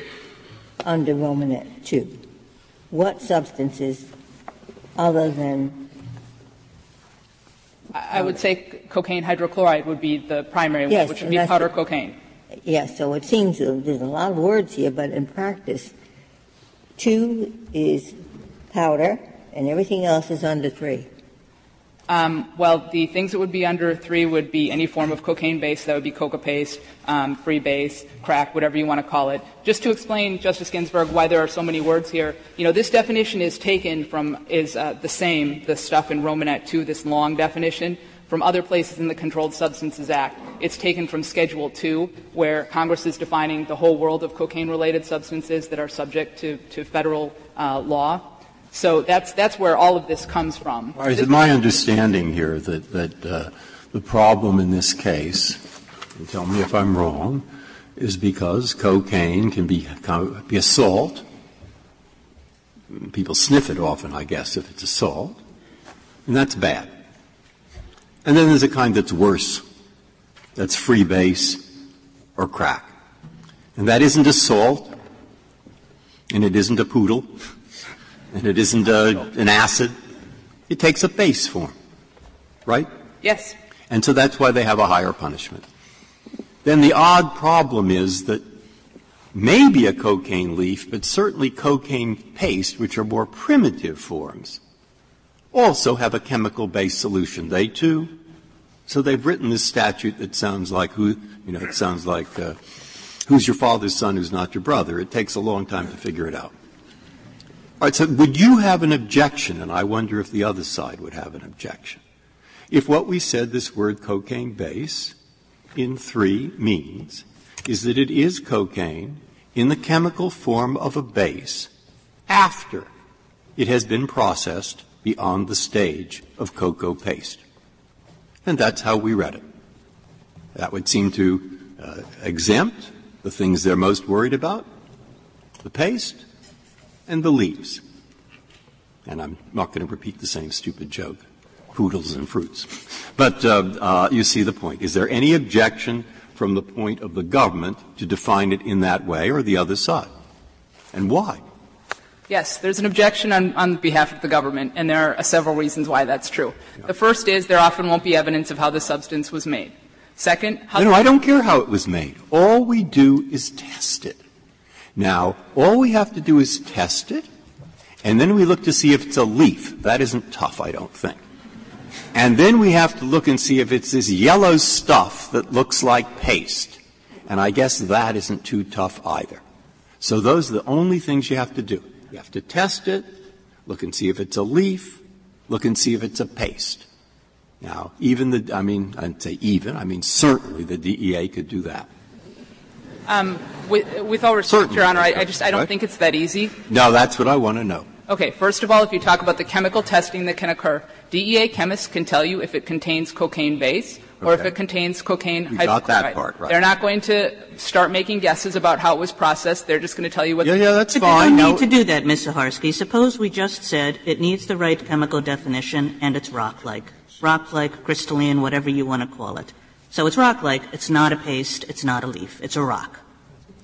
under Romanette 2? What substances other than I would say cocaine hydrochloride would be the primary yes, one, which would be powder cocaine. Yes, so it seems there's a lot of words here, but in practice, two is powder, and everything else is under three. Um, well, the things that would be under three would be any form of cocaine base. That would be coca paste, um, free base, crack, whatever you want to call it. Just to explain, Justice Ginsburg, why there are so many words here. You know, this definition is taken from is uh, the same, the stuff in Romanette 2, this long definition, from other places in the Controlled Substances Act. It's taken from Schedule 2, where Congress is defining the whole world of cocaine-related substances that are subject to, to federal uh, law. So that's, that's where all of this comes from. Is it my understanding here that, that uh, the problem in this case, tell me if I'm wrong, is because cocaine can be, be a salt. People sniff it often, I guess, if it's a salt. And that's bad. And then there's a kind that's worse. That's free base or crack. And that isn't a salt, and it isn't a poodle, and it isn't a, an acid. It takes a base form, right? Yes. And so that's why they have a higher punishment. Then the odd problem is that maybe a cocaine leaf, but certainly cocaine paste, which are more primitive forms, also have a chemical-based solution. They too. So they've written this statute that sounds like who, you know, it sounds like uh, who's your father's son, who's not your brother. It takes a long time to figure it out. Right, so would you have an objection, and I wonder if the other side would have an objection, if what we said this word cocaine base in 3 means is that it is cocaine in the chemical form of a base after it has been processed beyond the stage of coca paste. And that's how we read it. That would seem to uh, exempt the things they're most worried about, the paste, and the leaves. And I'm not going to repeat the same stupid joke, poodles and fruits. But uh, uh, you see the point. Is there any objection from the point of the government to define it in that way or the other side? And why? Yes, there's an objection on, on behalf of the government, and there are several reasons why that's true. Yeah. The first is there often won't be evidence of how the substance was made. Second, how no, no, I don't care how it was made. All we do is test it. Now, all we have to do is test it, and then we look to see if it's a leaf. That isn't tough, I don't think. And then we have to look and see if it's this yellow stuff that looks like paste. And I guess that isn't too tough either. So those are the only things you have to do. You have to test it, look and see if it's a leaf, look and see if it's a paste. Now, even the, I mean, I'd say even, I mean certainly the DEA could do that. Um, with, with, all respect, Certainly. Your Honor, I, I just I don't right? think it's that easy. No, that's what I want to know. Okay, first of all, if you talk about the chemical testing that can occur, DEA chemists can tell you if it contains cocaine base or okay. if it contains cocaine we hydrochloride. Got that part, right. They're not going to start making guesses about how it was processed. They're just going to tell you what. Yeah, yeah, that's but fine. They don't need to do that, Ms. Saharsky. Suppose we just said it needs the right chemical definition and it's rock-like, rock-like, crystalline, whatever you want to call it. So it's rock-like. It's not a paste. It's not a leaf. It's a rock.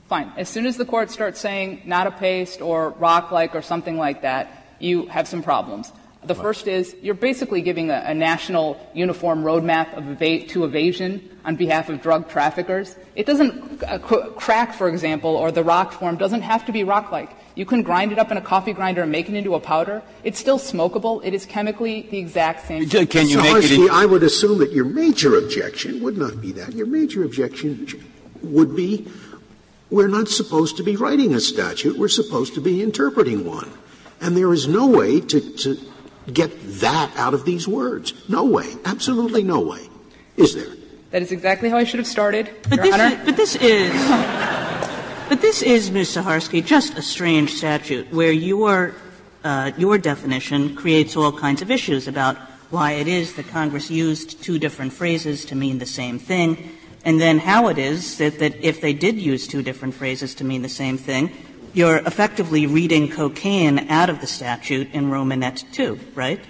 Fine. As soon as the court starts saying not a paste or rock-like or something like that, you have some problems. The first is you're basically giving a, a national uniform roadmap of eva- to evasion on behalf of drug traffickers. It doesn't uh, crack, for example, or the rock form doesn't have to be rock-like. You can grind it up in a coffee grinder and make it into a powder. It's still smokable. It is chemically the exact same. Can you so make it? In- I would assume that your major objection would not be that. Your major objection would be we're not supposed to be writing a statute. We're supposed to be interpreting one. And there is no way to, to get that out of these words. No way. Absolutely no way. Is there? That is exactly how I should have started, but Your this Honor. Is, but this is, but this is, Ms. Saharsky, just a strange statute where your, uh, your definition creates all kinds of issues about why it is that Congress used two different phrases to mean the same thing, and then how it is that, that if they did use two different phrases to mean the same thing, you're effectively reading cocaine out of the statute in Romanette 2, right?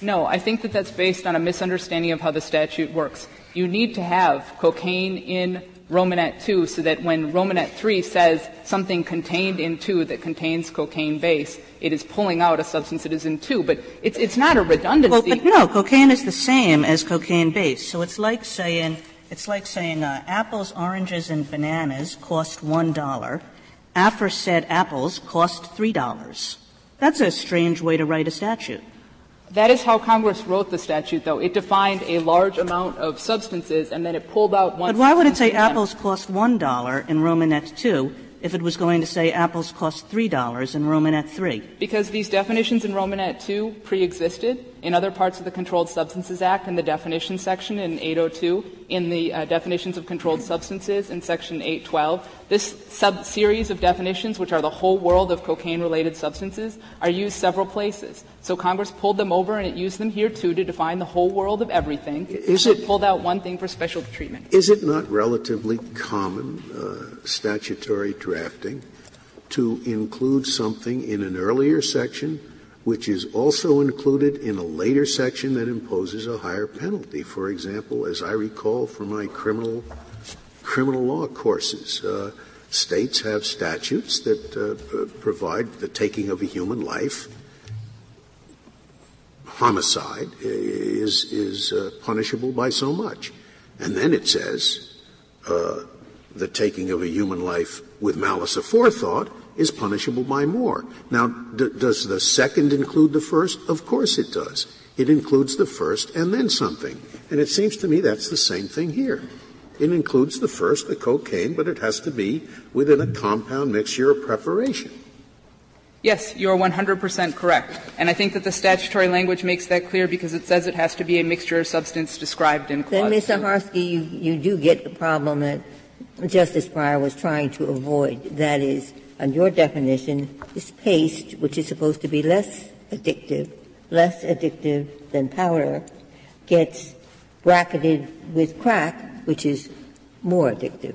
No, I think that that's based on a misunderstanding of how the statute works. You need to have cocaine in Romanette 2 so that when Romanette 3 says something contained in 2 that contains cocaine base, it is pulling out a substance that is in 2. But it's, it's not a redundancy. Well, but no, cocaine is the same as cocaine base. So it's like saying, it's like saying uh, apples, oranges, and bananas cost $1. Aforesaid apples cost $3. That's a strange way to write a statute. That is how Congress wrote the statute, though. It defined a large amount of substances, and then it pulled out one. But why would it say apples cost one dollar in Romanette two if it was going to say apples cost three dollars in Romanette three? Because these definitions in Romanette two pre-existed in other parts of the Controlled Substances Act in the definition section in 802, in the uh, definitions of controlled substances in section 812. This sub-series of definitions, which are the whole world of cocaine-related substances, are used several places. So Congress pulled them over and it used them here too to define the whole world of everything. Is it pulled out one thing for special treatment? Is it not relatively common uh, statutory drafting to include something in an earlier section which is also included in a later section that imposes a higher penalty. For example, as I recall from my criminal criminal law courses, uh, states have statutes that uh, provide the taking of a human life. Homicide is is uh, punishable by so much, and then it says uh, the taking of a human life with malice aforethought is punishable by more. Now, d- does the second include the first? Of course it does. It includes the first and then something. And it seems to me that's the same thing here. It includes the first, the cocaine, but it has to be within a compound mixture of preparation. Yes, you're 100% correct. And I think that the statutory language makes that clear because it says it has to be a mixture of substance described in clause Then, Ms. Saharsky, you, you do get the problem that Justice Breyer was trying to avoid. That is, on your definition, this paste, which is supposed to be less addictive, less addictive than powder, gets bracketed with crack, which is more addictive.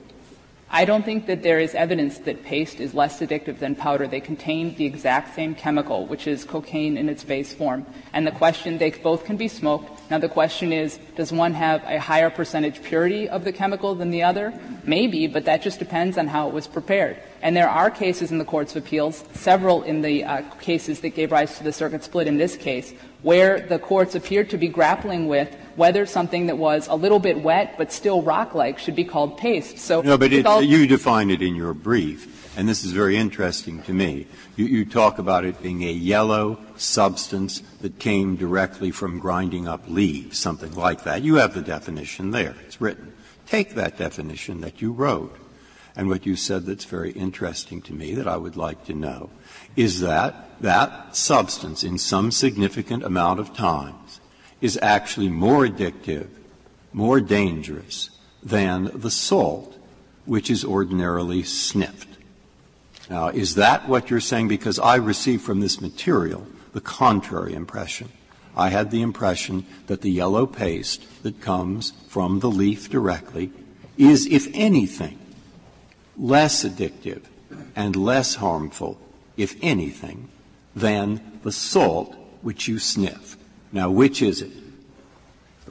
I don't think that there is evidence that paste is less addictive than powder. They contain the exact same chemical, which is cocaine in its base form. And the question, they both can be smoked. Now the question is, does one have a higher percentage purity of the chemical than the other? Maybe, but that just depends on how it was prepared. And there are cases in the courts of appeals, several in the uh, cases that gave rise to the circuit split in this case, where the courts appeared to be grappling with whether something that was a little bit wet but still rock-like should be called paste. So no, but it, you define it in your brief, and this is very interesting to me. You, you talk about it being a yellow substance that came directly from grinding up leaves, something like that. You have the definition there; it's written. Take that definition that you wrote, and what you said that's very interesting to me that I would like to know is that that substance in some significant amount of times is actually more addictive, more dangerous than the salt which is ordinarily sniffed. Now, is that what you're saying? Because I received from this material the contrary impression. I had the impression that the yellow paste that comes from the leaf directly is, if anything, less addictive and less harmful, if anything, than the salt which you sniff. Now, which is it?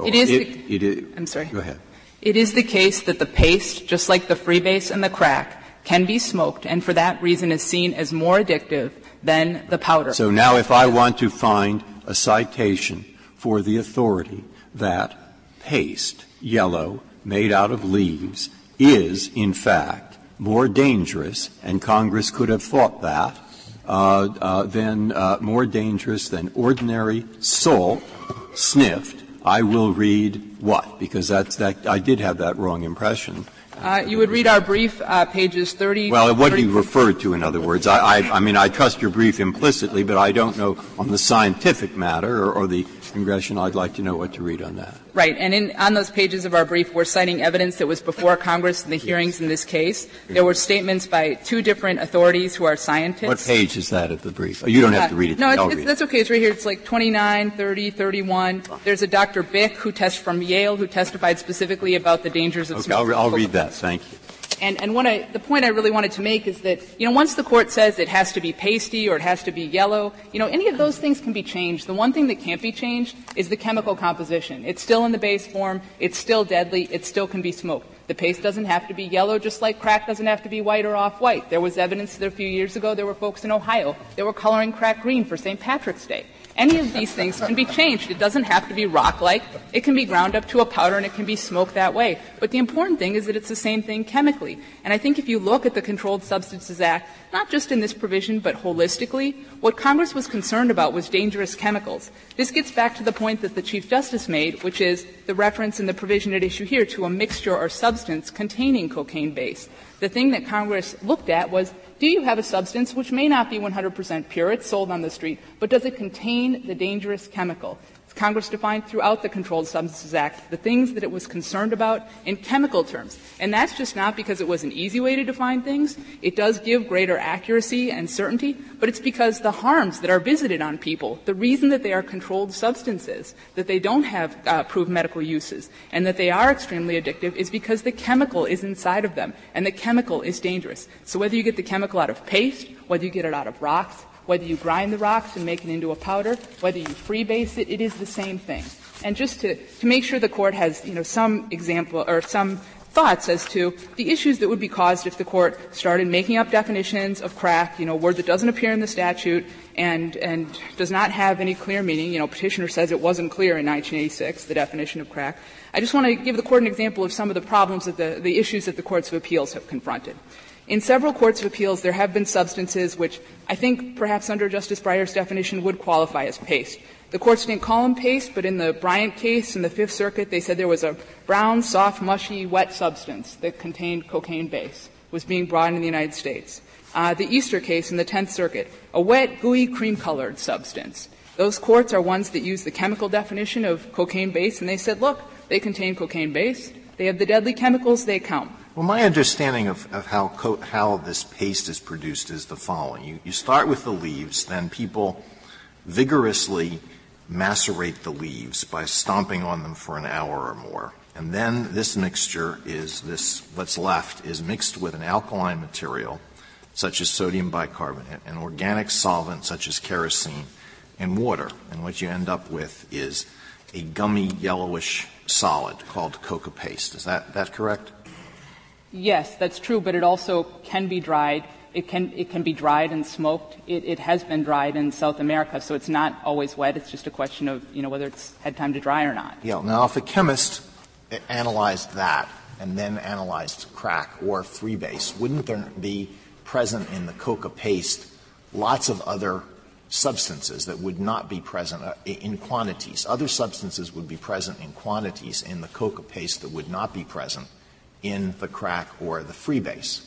It is. It, the, it is. I'm sorry. Go ahead. It is the case that the paste, just like the freebase and the crack, can be smoked, and for that reason is seen as more addictive than the powder. So now, if I want to find a citation for the authority that paste, yellow, made out of leaves, is in fact more dangerous, and Congress could have thought that, uh, uh, then uh, more dangerous than ordinary salt sniffed, I will read what? Because that's that I did have that wrong impression. Uh, you would read our brief, uh, pages 30. Well, what 30, do you refer to, in other words? I, I, I, mean, I trust your brief implicitly, but I don't know on the scientific matter or, or the congressional. I'd like to know what to read on that. Right, and in, on those pages of our brief, we're citing evidence that was before Congress in the hearings in this case. There were statements by two different authorities who are scientists. What page is that of the brief? Oh, you don't have to read it. No, it's, it's, that's okay. It's right here. It's like 29, 30, 31. There's a Dr. Bick who tests from Yale who testified specifically about the dangers of okay, I'll, I'll read that. Thank you. And, and what I, the point I really wanted to make is that, you know, once the court says it has to be pasty or it has to be yellow, you know, any of those things can be changed. The one thing that can't be changed is the chemical composition. It's still in the base form, it's still deadly, it still can be smoked. The paste doesn't have to be yellow, just like crack doesn't have to be white or off white. There was evidence that a few years ago there were folks in Ohio that were coloring crack green for St. Patrick's Day. Any of these things can be changed. It doesn't have to be rock-like. It can be ground up to a powder and it can be smoked that way. But the important thing is that it's the same thing chemically. And I think if you look at the Controlled Substances Act, not just in this provision but holistically, what Congress was concerned about was dangerous chemicals. This gets back to the point that the Chief Justice made, which is the reference in the provision at issue here to a mixture or substance containing cocaine base. The thing that Congress looked at was do you have a substance which may not be 100 percent pure, it's sold on the street, but does it contain the dangerous chemical? Congress defined throughout the Controlled Substances Act the things that it was concerned about in chemical terms. And that's just not because it was an easy way to define things. It does give greater accuracy and certainty, but it's because the harms that are visited on people, the reason that they are controlled substances, that they don't have uh, proved medical uses, and that they are extremely addictive is because the chemical is inside of them, and the chemical is dangerous. So whether you get the chemical out of paste, whether you get it out of rocks, whether you grind the rocks and make it into a powder, whether you freebase it, it is the same thing. And just to, to make sure the court has, you know, some example or some thoughts as to the issues that would be caused if the court started making up definitions of crack, you know, a word that doesn't appear in the statute and, and does not have any clear meaning. You know, petitioner says it wasn't clear in 1986, the definition of crack. I just want to give the court an example of some of the problems that the, the issues that the courts of appeals have confronted. In several courts of appeals, there have been substances which I think perhaps under Justice Breyer's definition would qualify as paste. The courts didn't call them paste, but in the Bryant case in the Fifth Circuit, they said there was a brown, soft, mushy, wet substance that contained cocaine base was being brought in the United States. Uh, the Easter case in the Tenth Circuit, a wet, gooey, cream-colored substance. Those courts are ones that use the chemical definition of cocaine base, and they said, look, they contain cocaine base. They have the deadly chemicals. They count. Well, my understanding of, of how, co- how this paste is produced is the following. You, you start with the leaves, then people vigorously macerate the leaves by stomping on them for an hour or more. And then this mixture is this, what's left is mixed with an alkaline material, such as sodium bicarbonate, an organic solvent such as kerosene, and water. And what you end up with is a gummy yellowish solid called coca paste. Is that, that correct? Yes, that's true, but it also can be dried. It can, it can be dried and smoked. It, it has been dried in South America, so it's not always wet. It's just a question of, you know, whether it's had time to dry or not. Yeah. Now, if a chemist analyzed that and then analyzed crack or freebase, wouldn't there be present in the coca paste lots of other substances that would not be present uh, in quantities? Other substances would be present in quantities in the coca paste that would not be present in the crack or the freebase?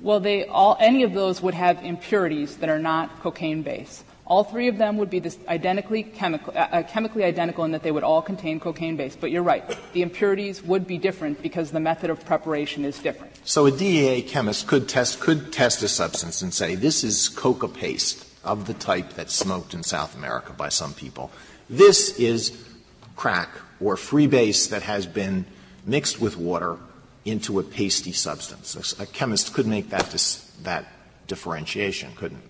Well, they all, any of those would have impurities that are not cocaine base. All three of them would be this identically chemical, uh, uh chemically identical in that they would all contain cocaine base. But you're right, the impurities would be different because the method of preparation is different. So a DEA chemist could test could test a substance and say this is coca paste of the type that's smoked in South America by some people. This is crack or freebase that has been mixed with water into a pasty substance. A, chemist could make that, dis, that differentiation, couldn't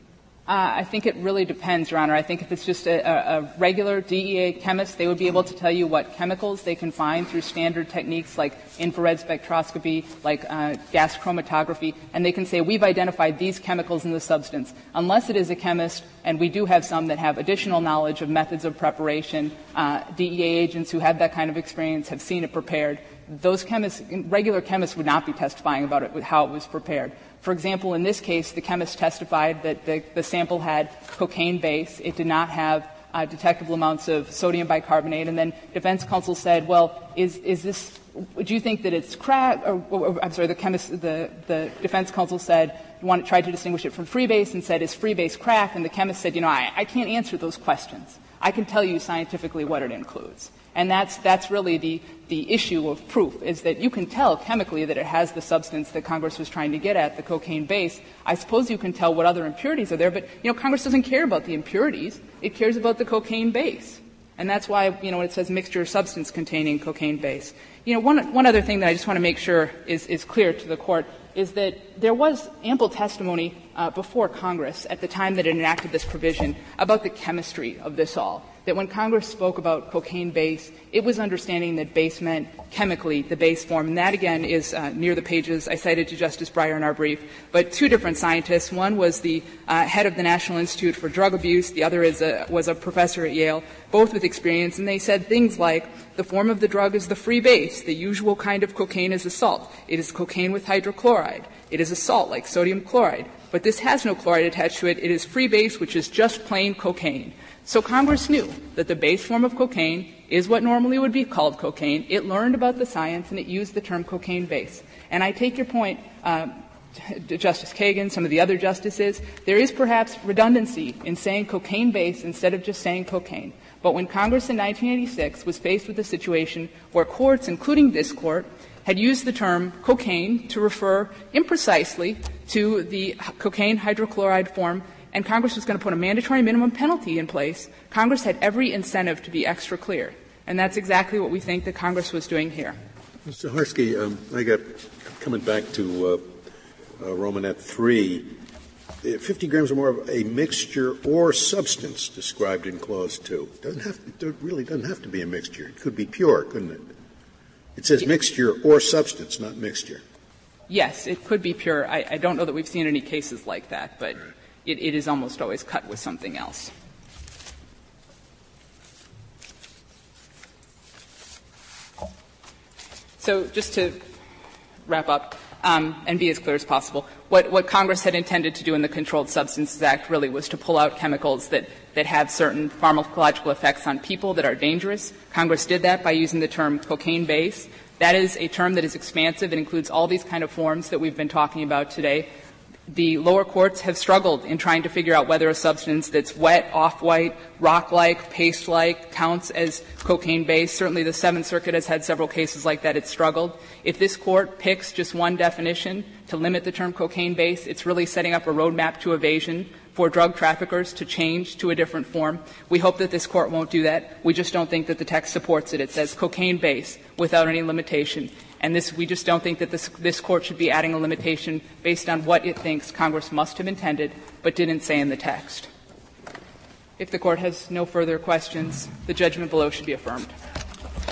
uh, I think it really depends, Your Honor. I think if it's just a, a, regular DEA chemist, they would be able to tell you what chemicals they can find through standard techniques like infrared spectroscopy, like uh, gas chromatography, and they can say, we've identified these chemicals in the substance. Unless it is a chemist, and we do have some that have additional knowledge of methods of preparation, uh, DEA agents who have that kind of experience have seen it prepared, those chemists, regular chemists would not be testifying about it, how it was prepared. For example, in this case, the chemist testified that the, the sample had cocaine base. It did not have uh, detectable amounts of sodium bicarbonate. And then defense counsel said, well, is, is this, do you think that it's crack, or, or, or I'm sorry, the chemist, the, the defense counsel said, wanted, tried to distinguish it from freebase and said, is freebase crack? And the chemist said, you know, I, I can't answer those questions. I can tell you scientifically what it includes. And that's, that's really the, the issue of proof, is that you can tell chemically that it has the substance that Congress was trying to get at, the cocaine base. I suppose you can tell what other impurities are there, but, you know, Congress doesn't care about the impurities. It cares about the cocaine base. And that's why, you know, when it says mixture of substance containing cocaine base. You know, one, one other thing that I just want to make sure is, is clear to the Court. is that there was ample testimony uh, before Congress at the time that it enacted this provision about the chemistry of this all that when Congress spoke about cocaine base, it was understanding that base meant chemically the base form. And that, again, is uh, near the pages I cited to Justice Breyer in our brief. But two different scientists. One was the uh, head of the National Institute for Drug Abuse. The other a, was a professor at Yale, both with experience. And they said things like, the form of the drug is the free base. The usual kind of cocaine is a salt. It is cocaine with hydrochloride. It is a salt like sodium chloride. But this has no chloride attached to it. It is free base, which is just plain cocaine. So Congress knew that the base form of cocaine is what normally would be called cocaine. It learned about the science and it used the term cocaine base. And I take your point, uh, Justice Kagan, some of the other justices, there is perhaps redundancy in saying cocaine base instead of just saying cocaine. But when Congress in 1986 was faced with a situation where courts, including this court, had used the term cocaine to refer imprecisely to the cocaine hydrochloride form and Congress was going to put a mandatory minimum penalty in place, Congress had every incentive to be extra clear. And that's exactly what we think that Congress was doing here. Ms. Saharsky, um, I got coming back to uh, uh, Romanette 3. 50 grams or more of a mixture or substance described in Clause 2. Doesn't have, it really doesn't have to be a mixture. It could be pure, couldn't it? It says mixture or substance, not mixture. Yes, it could be pure. I, I don't know that we've seen any cases like that, but it, it is almost always cut with something else. So just to wrap up um, and be as clear as possible, what, what Congress had intended to do in the Controlled Substances Act really was to pull out chemicals that, that have certain pharmacological effects on people that are dangerous. Congress did that by using the term cocaine base. That is a term that is expansive. It includes all these kind of forms that we've been talking about today the lower courts have struggled in trying to figure out whether a substance that's wet, off-white, rock-like, paste-like counts as cocaine-based. Certainly the Seventh Circuit has had several cases like that. It's struggled. If this court picks just one definition to limit the term cocaine-based, it's really setting up a roadmap to evasion for drug traffickers to change to a different form. We hope that this court won't do that. We just don't think that the text supports it. It says cocaine base without any limitation. And this, we just don't think that this, this court should be adding a limitation based on what it thinks Congress must have intended but didn't say in the text. If the court has no further questions, the judgment below should be affirmed.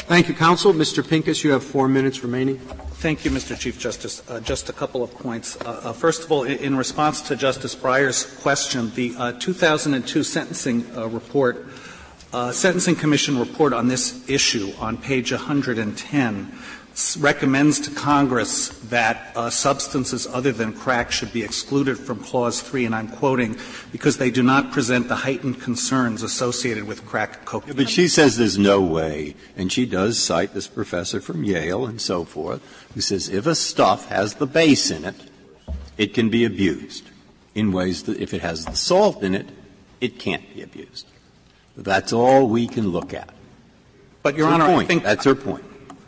Thank you, counsel. Mr. Pincus, you have four minutes remaining. Thank you, Mr. Chief Justice. Uh, just a couple of points. Uh, uh, first of all, in, in, response to Justice Breyer's question, the uh, 2002 sentencing uh, report, uh, Sentencing Commission report on this issue on page 110 recommends to Congress that uh, substances other than crack should be excluded from Clause 3, and I'm quoting, because they do not present the heightened concerns associated with crack cocaine. Yeah, but she says there's no way, and she does cite this professor from Yale and so forth, who says if a stuff has the base in it, it can be abused in ways that if it has the salt in it, it can't be abused. That's all we can look at. But, Your That's Honor, point. I think that's her point.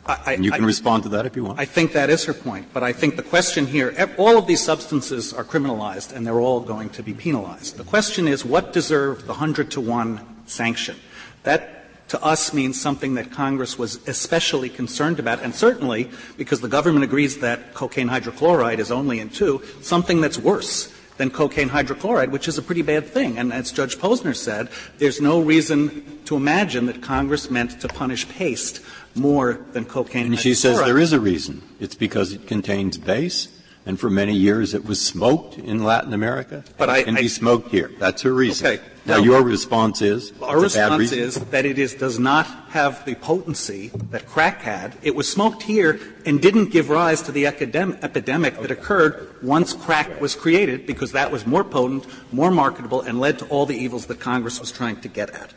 I, and you can respond to that if you want. I think that is her point. But I think the question here, all of these substances are criminalized and they're all going to be penalized. The question is what deserved the 100 to 1 sanction? That to us means something that Congress was especially concerned about, and certainly, because the government agrees that cocaine hydrochloride is only in two, something that's worse than cocaine hydrochloride, which is a pretty bad thing. And as Judge Posner said, there's no reason to imagine that Congress meant to punish paste more than cocaine. And she says there is a reason. It's because it contains base, and for many years it was smoked in Latin America. But it can be smoked here. That's her reason. Okay. Now, now your response is our response is that it is does not have the potency that crack had. It was smoked here and didn't give rise to the epidemic that occurred once crack was created, because that was more potent, more marketable, and led to all the evils that Congress was trying to get at.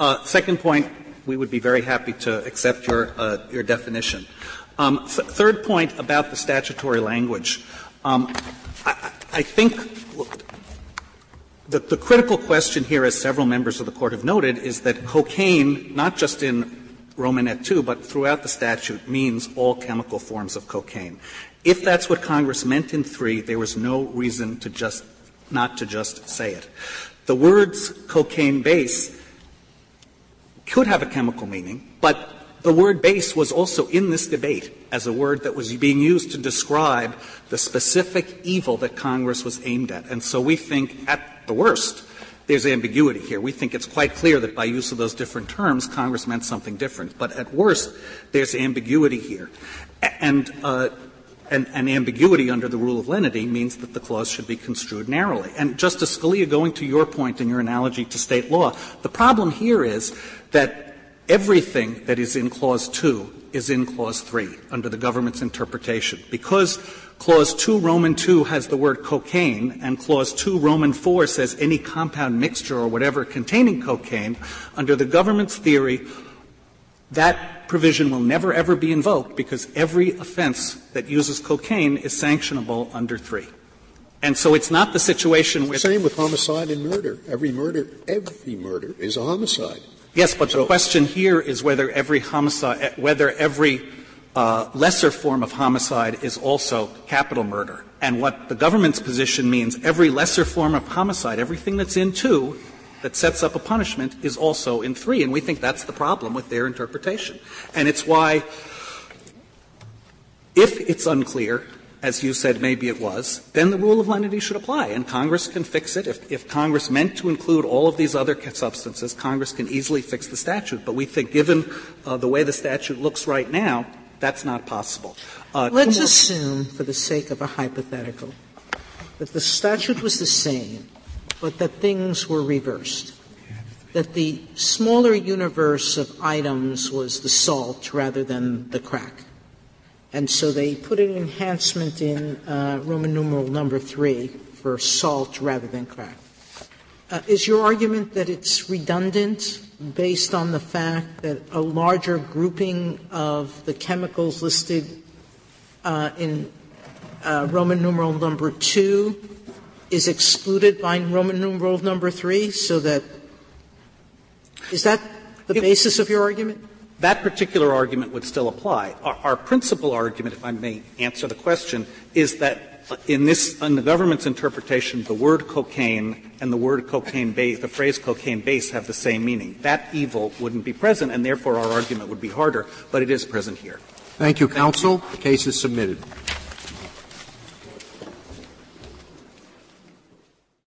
Uh, second point, we would be very happy to accept your, uh, your definition. Um, th- third point about the statutory language. Um, I, I, think the, the critical question here, as several members of the Court have noted, is that cocaine, not just in Romanette 2, but throughout the statute, means all chemical forms of cocaine. If that's what Congress meant in 3, there was no reason to just not to just say it. The words cocaine base could have a chemical meaning, but the word base was also in this debate as a word that was being used to describe the specific evil that Congress was aimed at. And so we think, at the worst, there's ambiguity here. We think it's quite clear that by use of those different terms, Congress meant something different. But at worst, there's ambiguity here. And, uh, and, and, ambiguity under the rule of lenity means that the clause should be construed narrowly. And Justice Scalia, going to your point in your analogy to state law, the problem here is that everything that is in Clause 2 is in Clause 3 under the government's interpretation. Because Clause 2, Roman 2 has the word cocaine, and Clause 2, Roman 4 says any compound mixture or whatever containing cocaine, under the government's theory, that provision will never ever be invoked because every offense that uses cocaine is sanctionable under 3. And so it's not the situation where. Same with homicide and murder. Every murder, every murder is a homicide. Yes, but the question here is whether every homicide, whether every uh, lesser form of homicide is also capital murder. And what the government's position means, every lesser form of homicide, everything that's in two, that sets up a punishment is also in three. And we think that's the problem with their interpretation. And it's why, if it's unclear, as you said maybe it was, then the rule of lenity should apply. And Congress can fix it. If, if Congress meant to include all of these other substances, Congress can easily fix the statute. But we think given uh, the way the statute looks right now, that's not possible. Uh, Let's assume, for the sake of a hypothetical, that the statute was the same but that things were reversed. That the smaller universe of items was the salt rather than the crack. And so they put an enhancement in uh, Roman numeral number three for salt rather than crack. Uh, is your argument that it's redundant based on the fact that a larger grouping of the chemicals listed uh, in uh, Roman numeral number two is excluded by Roman numeral number three, so that is that the it, basis of your argument? That particular argument would still apply. Our, our, principal argument, if I may answer the question, is that in this, in the government's interpretation, the word cocaine and the word cocaine base, the phrase cocaine base have the same meaning. That evil wouldn't be present, and therefore our argument would be harder, but it is present here. Thank you, counsel. The case is submitted.